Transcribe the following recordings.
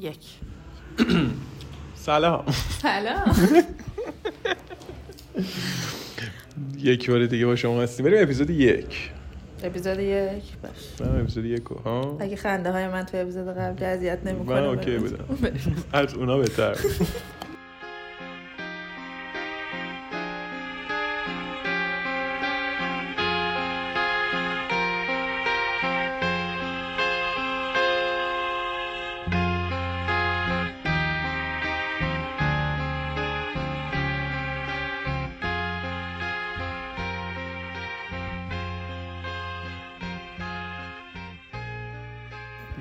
یک. سلام. سلام. یک بار دیگه با شما هستیم. بریم اپیزود یک. اپیزود یک؟ باش. من اپیزود یک ها؟ اگه خنده های من تو اپیزود قبل اذیت من نمی‌کنه اوکی بودم. از اونا بهتر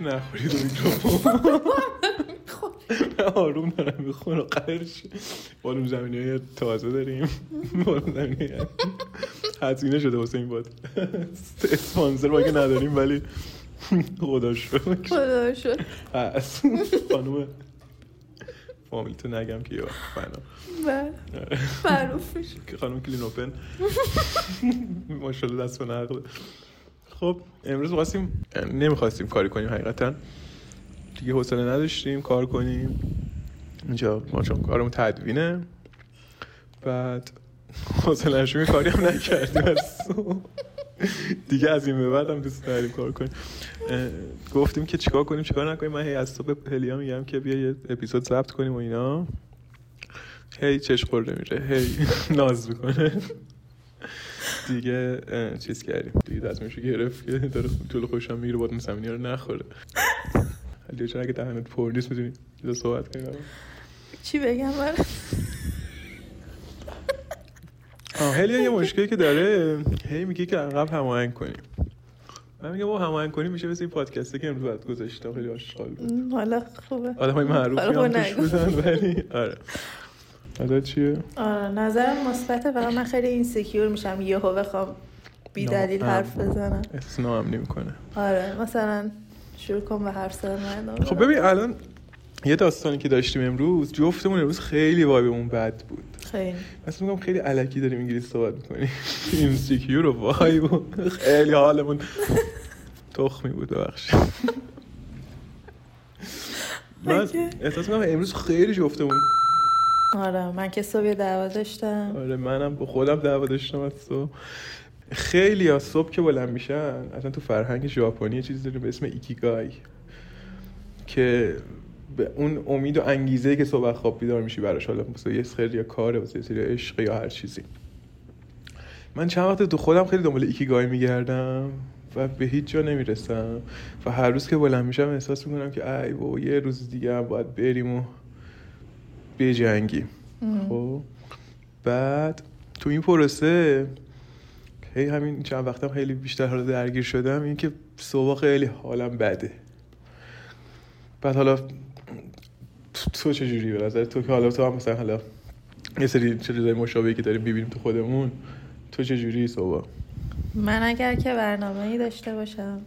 میشه نخوری دو میکروفون من آروم دارم میخون و قرش. بالوم زمینی های تازه داریم. بالوم زمینی هزینه شده واسه این باد. اسپانسر ما که نداریم ولی خدا شکر. خدا شد هست خانوم فامیل تو نگم که یا فنا. معروفش. که خانم کلین اوپن. ماشاءالله دست به نقل. خب امروز خواستیم نمی‌خواستیم کاری کنیم حقیقتا. دیگه حوصله نداشتیم کار کنیم. اینجا ما چون کارمون تدوینه. بعد حوصله یه کاری هم نکردیم. دیگه از این به بعد هم دوست داریم کار کنیم. گفتیم که چیکار کنیم چیکار نکنیم. من هی از صبح هلیا میگم که بیا یه اپیزود ضبط کنیم و اینا. هی چش خورده میره هی ناز می‌کنه. دیگه چیز کردیم. دیگه دستمشو گرفت که داره طول خوشم می‌گیره بادم زمینی رو نخوره. علی چون اگه دهنت پر نیست می‌تونی یه صحبت کنیم چی بگم؟ من آه هلیا یه مشکلی که داره هی میگه که عقب هماهنگ کنیم. من میگم با هماهنگ کنیم میشه مثل این پادکسته که امروز بعد گذاشتم خیلی آشغال بود. حالا خوبه. آدم های معروفی هم توش. بودن ولی آره. حالا چیه؟ آره نظرم مثبته فقط من خیلی insecure میشم. یهو بخوام بی دلیل حرف بزنم. احساس هم نمی‌کنه آره مثلا شروع کن به حرف زدن. خب ببین الان یه داستانی که داشتیم امروز جفتمون امروز خیلی vibe مون بد بود. خیلی. مثلا میگم خیلی الکی داریم انگلیسی صحبت می‌کنیم. insecure و vibe خیلی حالمون تخمی بود ببخشید. من. احساس می‌کنم امروز خیلی جفتمون آره من که صبح دعوا داشتم. آره منم با خودم دعوا داشتم از صبح. خیلی از صبح که بلند میشن اصلا تو فرهنگ ژاپنی چیزی داریم به اسم ایکیگای که به اون امید و انگیزه که صبح خواب بیدار میشی براش. حالا واسه یه خیلی یا کاره واسه سری عشق یا هر چیزی. من چند وقت تو خودم خیلی دنبال ایکیگای میگردم و به هیچ جا نمی‌رسم. و هر روز که بلند میشم احساس می‌کنم که ای بابا یه روز دیگه هم باید بریم و بجنگیم خب. بعد تو این پروسه هی همین چند وقتم خیلی بیشتر حالا درگیر شدم این که صبح خیلی حالم بده. بعد حالا تو- تو چجوری به نظر؟ تو که حالا تو هم مثلا حالا یه سری چیزای مشابهی که داریم ببینیم تو خودمون تو چجوری صبح؟ من اگر که برنامه ای داشته باشم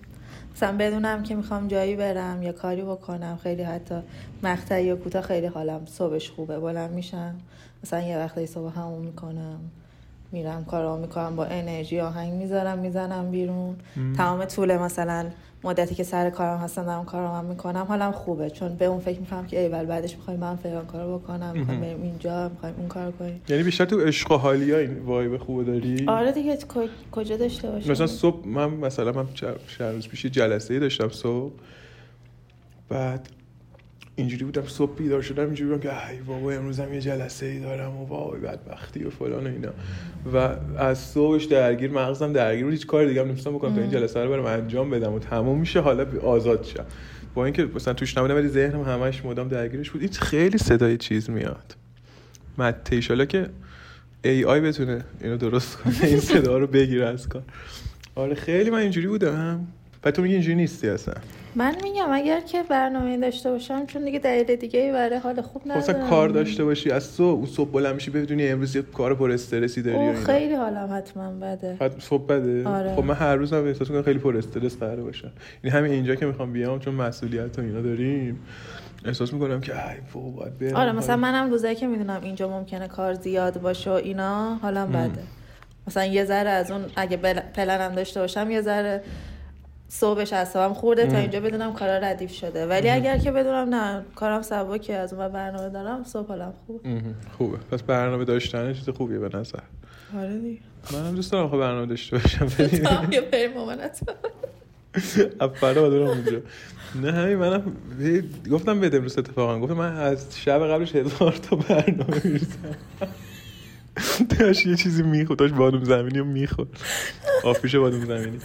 مثلا بدونم که می‌خوام جایی برم یا کاری بکنم خیلی حتی مقطعی یا کوتاه خیلی حالم صبحش خوبه. بلند میشم مثلا یه وقتی صبح همون می‌کنم میرم کارام می‌کنم با انرژی آهنگ می‌ذارم می‌زنم بیرون. تمام طول مثلا مدتی که سر کارم هستم دارم کارام می‌کنم حالم خوبه. چون به اون فکر می‌کنم که ایول بعدش می‌خوایم من فلان کارو بکنم می‌خوایم بریم اینجا می‌خوایم اون کار کنیم. یعنی بیشتر تو عشق و حالیا این وایب خوبه داری؟ آره دیگه کج- کجا داشته باشم مثلا صبح من مثلا من چند چند روز پیش یه جلسه ای داشتم صبح. بعد اینجوری بودم صبح بیدار شدم اینجوری بودم که ای بابا امروز هم یه جلسه ای دارم و وای بدبختی و فلان و اینا. و از صبحش درگیر مغزم درگیر بود هیچ کار دیگه هم نمیستم بکنم تا این جلسه رو برم انجام بدم و تموم میشه حالا آزاد شم. با اینکه مثلا توش نبودم ولی ذهنم همش مدام درگیرش بود. این خیلی صدای چیز میاد. مته ایشالا که ای آی بتونه اینو درست کنه این صدا رو بگیره از کار. آره خیلی من اینجوری بودم. و تو میگی اینجوری نیستی اصلا. من میگم اگر که برنامه داشته باشم چون دیگه دلیل دیگه ای برای حال خوب خب ندارم. مثلا کار داشته باشی. از صبح اون صبح بلند میشی بدونی امروز یه کار پر استرسی داری او. خیلی حالم حتما بده. صبح بده. آره. خب من هر روز هم احساس می‌کنم خیلی پر استرس قراره باشم این همین اینجا که می‌خوام بیام چون مسئولیت و اینا داریم احساس می‌کنم که ای بابا باید برم. آره مثلا منم روزایی که می‌دونم اینجا ممکنه کار زیاد باشه و اینا حالم بده. مثلا یه ذره از اون اگه بل- پلنم داشته باشم یه ذره صبحش اصابم خورده تا اینجا بدونم کارا ردیف شده. ولی اگر که بدونم نه کارم سبکه از اون برنامه دارم صبح حالم خوب خوبه. پس برنامه داشتن چیز خوبیه به نظر. آره دیگه. منم دوست دارم خب برنامه داشته باشم یا بریم مامانت افرا دارم اونجا. نه همین منم گفتم بده امروز اتفاقا. گفتم من از شب قبلش هزار تا برنامه می‌رسم داشت یه چیزی می‌خورد. داشت بادوم زمینی رو می‌خورد. آفیش بادوم زمینی.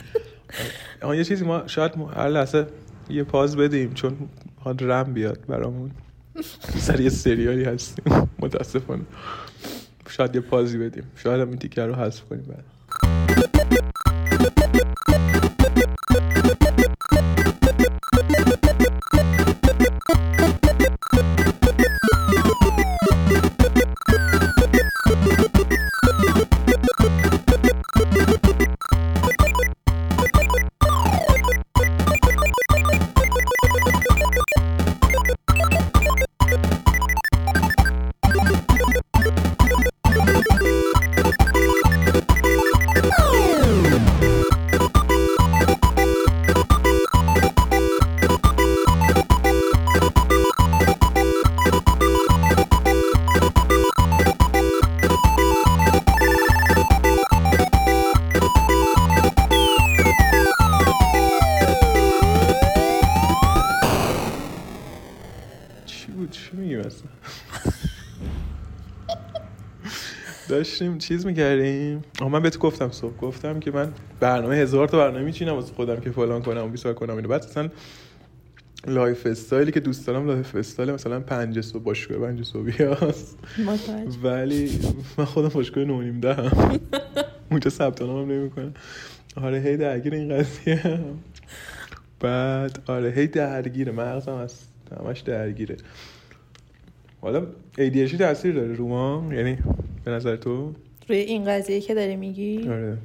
آها یه چیزی ما شاید هر لحظه یه پاز بدیم چون می‌خواد رم بیاد برامون. سر یه سریالی هستیم. متاسفانه. شاید یه پازی بدیم. شاید هم این تیکر رو حذف کنیم بعد داشتیم چیز می‌کردیم. آها من بهت گفتم صبح گفتم که من برنامه هزار تا برنامه میچینم واسه خودم که فلان کنم و بیسار کنم اینو. بعد اصلا lifestyle ی که دوست دارم lifestyle مثلا پنج صبح باشگاه پنج صبحی‌هاست ولی من خودم باشگاه نه و نیم دهم اونجا ثبت نامم نمی‌کنم. آره هی درگیر این قضیه هم. بعد آره هی درگیره مغزم از همش درگیره. حالا ADHD تاثیر داره رو ما؟ یعنی به نظر تو؟ روی این قضیه که داری میگی؟ آره.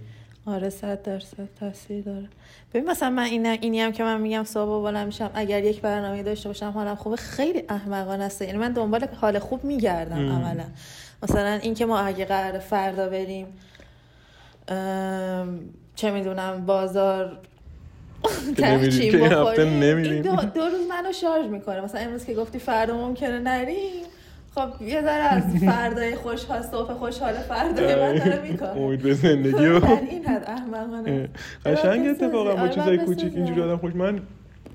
آره صد درصد تاثیر داره. ببین مثلا من این اینی هم که من میگم صبح بلند میشم. اگر یک برنامه داشته باشم حالم خوبه. خیلی احمقانه است. یعنی من دنبال حال خوب میگردم ام. عملا. مثلا اینکه ما اگه قرار فردا بریم چه می‌دونم بازار که که این هفته بخوریم. این. دو, دو روز منو شارژ می‌کنه. مثلا امروز که گفتی فردا ممکنه نریم. خب یه ذره از فردای خوشحال صبح خوشحال فردای من داره می‌کنه. امید به زندگی و در این حد احمقانه. قشنگ اتفاقا با. چیزای کوچیک اینجوری. آدم خوش من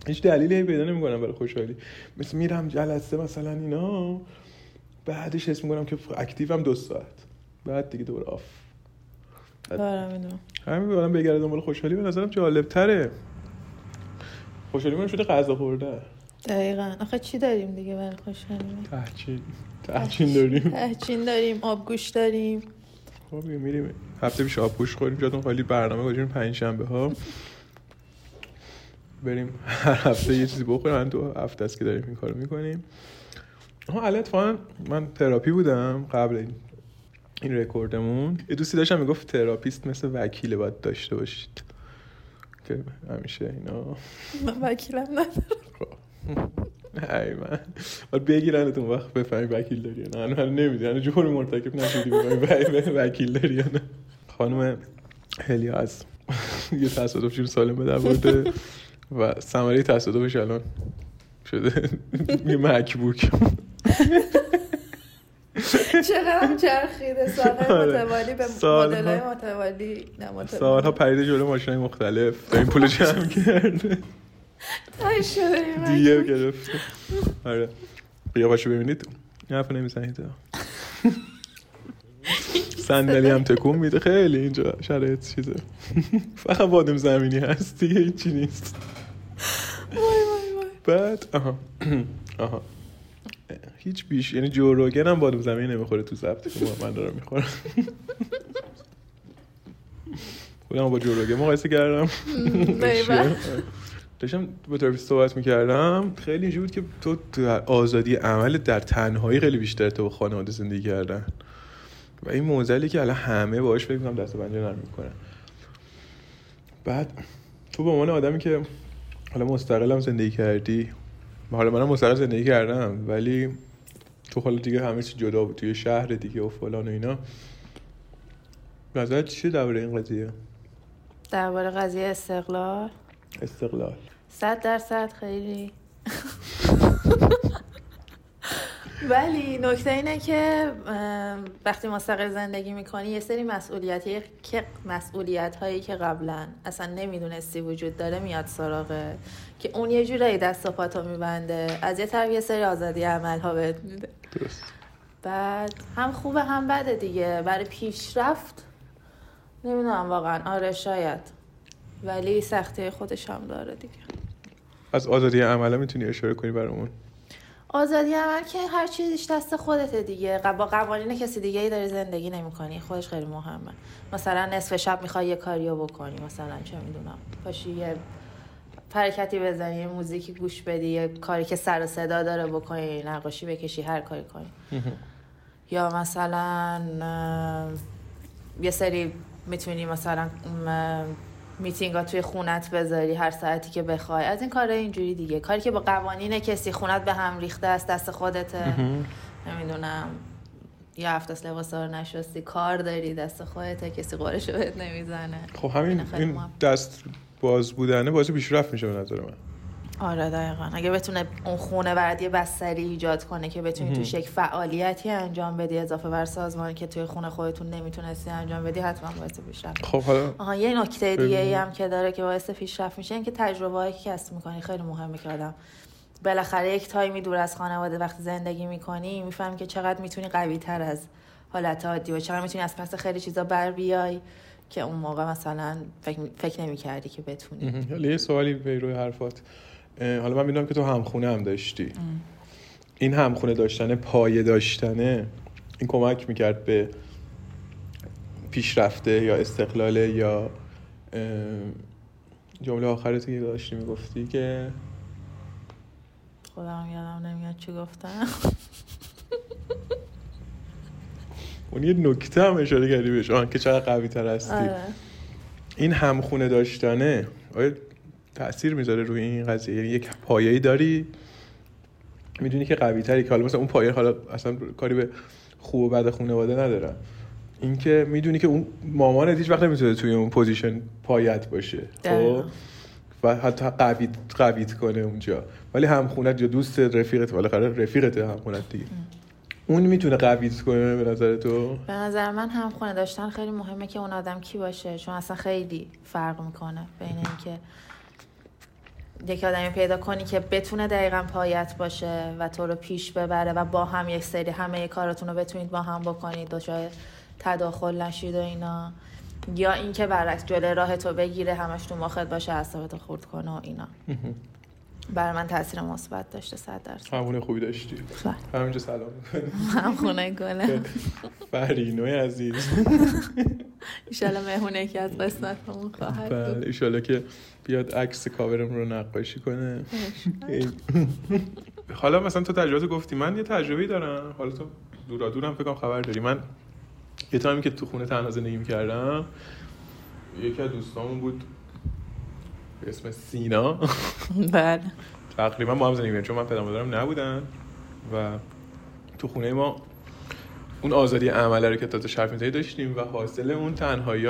هیچ دلیلی پیدا نمی‌کنم برای خوشحالی. مثل میرم جلسه مثلا اینا بعدش حس می‌کنم که اکتیوم دو ساعت. بعد دیگه دوباره آف. همین آدم بگرده دنبال خوشحالی به نظرم جالب تره خوشحالی من شده غذا خورده. دقیقا. آخه چی داریم دیگه؟ برای خوشحالی تهچین تهچین داریم. تهچین داریم آبگوش داریم. خب میریم. هفته پیش آبگوش خوریم جاتون خالی برنامه گذاشتیم پنج شنبه ها. بریم هر هفته یه چیزی بخوریم. من دو هفته است که داریم این کارو می‌کنیم. ها الان من تراپی بودم قبل این این رکوردمون. یه دوستی داشتم می‌گفت therapist مثل وکیل باید داشته باشید. که همیشه اینا من وکیلم ندارم. ای من. باید بگیرن اون وقت بفهمی وکیل داری نه. من نمی‌دونی هنوز جور مرتکب نشدی بفهمی وکیل داری نه. خانم هلیا از یه تصادف جور سالم به در برده و ثمره تصادفش الان شده یه مکبوک. چقدر چرخیده. سالهای آره. متوالی به. مدل متوالی نه متوالی. سالها پریده جلو ماشین مختلف. این پول جمع کرده دیگه. گرفته. آره. قیافشو ببینید. این حرف نمی‌زنید. صندلی هم تکون میده. خیلی اینجا شرایط چیزه. فقط بادم زمینی هست. دیگه هیچی نیست. وای وای وای. بعد آها. آها. هیچ بیش. یعنی جو روگن هم بادم زمینی نمی‌خوره تو ضبط. که ما- من دارم می‌خورم. خودم با جو روگن مقایسه کردم. داشتم با تراپیست صحبت می‌کردم خیلی اینجوری بود که تو آزادی عمل در تنهایی خیلی بیشتر تو خانواده زندگی کردن. و این موزلی که الان همه باهاش فکر کنم دست و پنجه نرم می‌کنن. بعد تو به عنوان آدمی که حالا مستقلم زندگی کردی حالا منم مستقل زندگی کردم ولی تو حالا دیگه همه چی جدا بود توی شهر دیگه و فلان و اینا. نظرت چیه درباره این قضیه؟ درباره قضیه استقلال؟ استقلال. صد درصد خیلی. ولی نکته اینه که وقتی مستقل زندگی می‌کنی یه سری مسئولیت که مسئولیت هایی که قبلا اصلا نمی‌دونستی وجود داره میاد سراغه که اون یه جورایی دست و پاتو میبنده. از یه طرف یه سری آزادی عمل ها بهت میده. بعد هم خوبه هم بده دیگه. برای پیشرفت نمی‌دونم واقعا. آره شاید. ولی سختی خودش هم داره دیگه. از آزادی عمله می‌تونی اشاره کنی برامون؟ آزادی عمل که هر چیزیش دست خودته دیگه. با قوانین کسی دیگه ای داری زندگی نمی‌کنی. خودش خیلی مهمه. مثلا نصف شب می‌خوای یه کاریو بکنی. مثلا چه می‌دونم پاشی یه حرکتی بزنی یه موزیکی گوش بدی یه کاری که سر و صدا داره بکنی نقاشی بکشی هر کاری کنی. یا مثلا یه سری می‌تونی مثلا میتینگ ها توی خونت بذاری هر ساعتی که بخوای. از این کار اینجوری دیگه. کاری که با قوانین کسی خونت به هم ریخته است دست خودته. نمی‌دونم. یه هفته لباس رو نشستی کار داری دست خودته کسی قرش بهت نمی‌زنه. خب همین این دست باز بودنه باعث پیشرفت میشه به نظر من. آره دقیقا. اگه بتونه اون خونه یه بستری ایجاد کنه که بتونی توش یک فعالیتی انجام بدی اضافه بر سازمانی که توی خونه خودتون نمی‌تونستی انجام بدی حتما باعث پیشرفت. خب حالا آها یه نکته دیگه ای هم که داره که باعث پیشرفت میشه این که تجربه هایی که کسب می‌کنی خیلی مهمه که آدم بالاخره یک تایمی دور از خانواده وقتی زندگی می‌کنی می‌فهمی که چقدر می‌تونی قوی تر از حالت عادی و چقدر می‌تونی از پس خیلی چیزا بر بیای که اون موقع مثلا فکر, فکر نمی کردی که بتونی. یه سوالی به روی حرفات. حالا من می‌دونم که تو همخونه هم داشتی. این همخونه داشتنه پایه داشتنه این کمک می‌کرد به پیشرفته یا استقلال یا جمله آخرتی که داشتی می‌گفتی که خودم یادم نمیاد چی گفتم. اون یه نکته هم اشاره کردی بهش آن که چقدر قوی تر هستی. آره. این همخونه داشتنه آیا تاثیر می‌ذاره روی این قضیه. یعنی یک پایه‌ای داری می‌دونی که قوی تری که حالا مثلا اون پایه حالا اصلا کاری به خوب و بد خانواده ندارم اینکه می‌دونی که اون مامانت هیچ وقت نمی‌تونه توی اون position پایت باشه خب؟ و حتی قوی قویت کنه اونجا. ولی هم خونت یا دوست رفیقت بالاخره رفیقت هم خونت دیگه اون می‌تونه قویت کنه به نظر تو؟ به نظر من هم خونه داشتن خیلی مهمه که اون آدم کی باشه. چون اصلا خیلی فرق می‌کنه بین اینکه یک آدمی پیدا کنی که بتونه دقیقا پایت باشه و تو رو پیش ببره و با هم یک سری همه کاراتون رو بتونید با هم بکنید دچار تداخل نشید و اینا. یا اینکه برعکس جلوی راه تو بگیره همش تو مخت باشه اعصابتو خورد کنه و اینا. برای من تاثیر مثبت داشته صد درصد. همونه خوبی داشتی. بله. همینجا سلام. می‌کنی همونه گله فرینوی عزیز. ایشالا مهمونه که از قسمت همون خواهد بله ایشالا که بیاد عکس کاورم رو نقاشی کنه. حالا مثلا تو تجربه گفتی من یه تجربه دارم. حالا تو دورا دورم فکرم خبر داری. من یه تایمی که تو خونه تنها زندگی می‌کردم یکی از دوستامون بود به اسم سینا. بله. تقریبا با هم زندگی چون من پدر مادرم نبودن و تو خونه ما اون آزادی عمله رو که تازه شرف داشتیم و حاصل اون تنهایی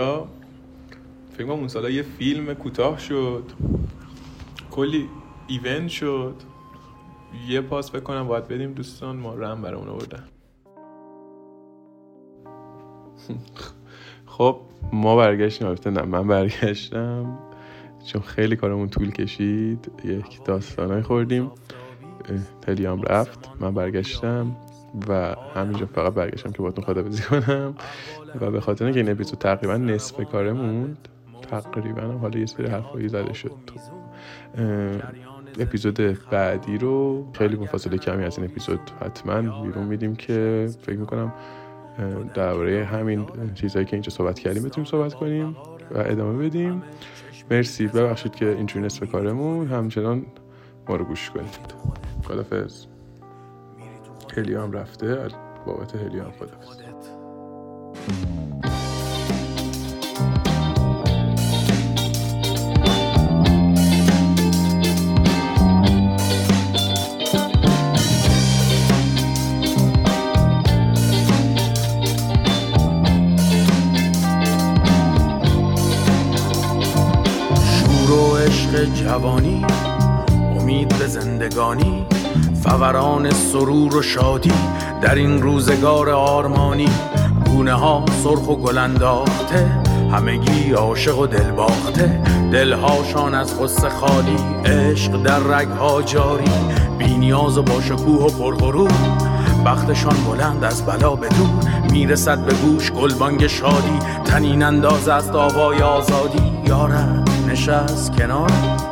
فکر کنم اون سالا یه فیلم کوتاه شد کلی ایونت شد. یه پاس بکنم باید بدیم دوستان ما رم برای اون آوردن. خب ما برگشتیم. البته نه من برگشتم. چون خیلی کارمون طول کشید یک داستانای خوردیم. تلیام رفت. من برگشتم و همینجا فقط برگشتم که باتون خدافزی کنم. و به خاطر که این اپیزود تقریبا نصف کارمون تقریبا حالا یه سری حرفایی زده شد. اپیزود بعدی رو خیلی مفاصله کمی از این اپیزود حتما بیرون میدیم که فکر می‌کنم درباره همین چیزهایی که اینجا صحبت کردیم بتونیم صحبت کنیم و ادامه بدیم. مرسی. ببخشید که اینجوری نصف کارمون. همچنان ما رو گوش کنید. خدافز هلیام رفته. بابت هلیام خدافز جوانی امید به زندگانی فوران سرور و شادی در این روزگار آرمانی. گونه ها سرخ و گلنداخته همگی عاشق و دل باخته دلهاشان از غصه خالی عشق در رگها جاری. بینیاز و با شکوه و پرغرور بختشان بلند از بلا به می‌رسد به گوش گلبانگ شادی تنین انداز است آوای آزادی. یارت نشست کنار.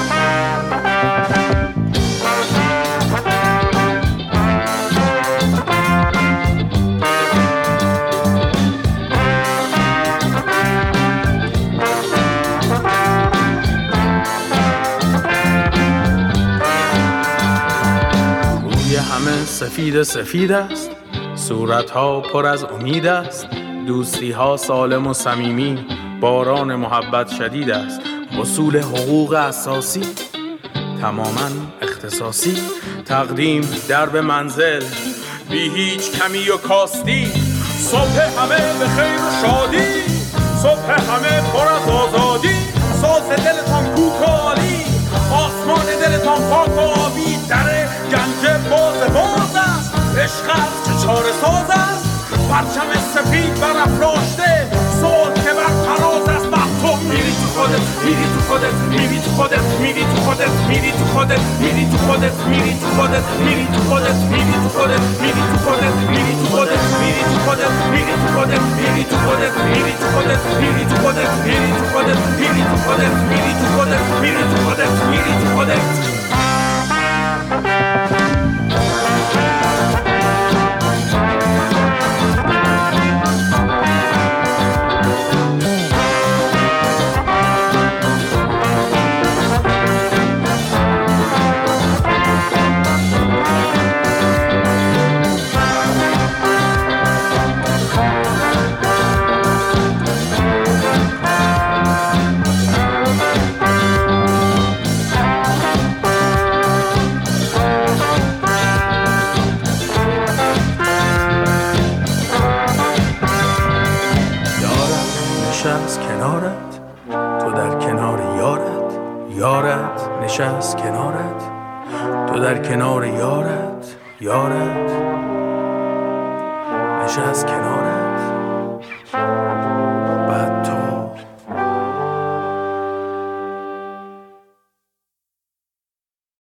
سفید سفید است. صورت ها پر از امید است. دوستی ها سالم و صمیمی. باران محبت شدید است. اصول حقوق اساسی. تماما اختصاصی. تقدیم درب منزل. بی هیچ کمی و کاستی. صبح همه به خیر و شادی. صبح همه پر از آزادی. ساز دلتان کوکالی آسمان دلتان پاک و آبی. در گنج باز باز عشق است که چاره ساز است پرچم سفید برافراشته صلح که بر فراز است خودت میری تو خودت میری تو خودت میری تو خودت میری تو خودت میری تو خودت میری تو خودت میری تو خودت میری تو خودت میری تو خودت میری تو خودت میری تو خودت میری تو خودت میری تو خودت میری تو خودت میری تو خودت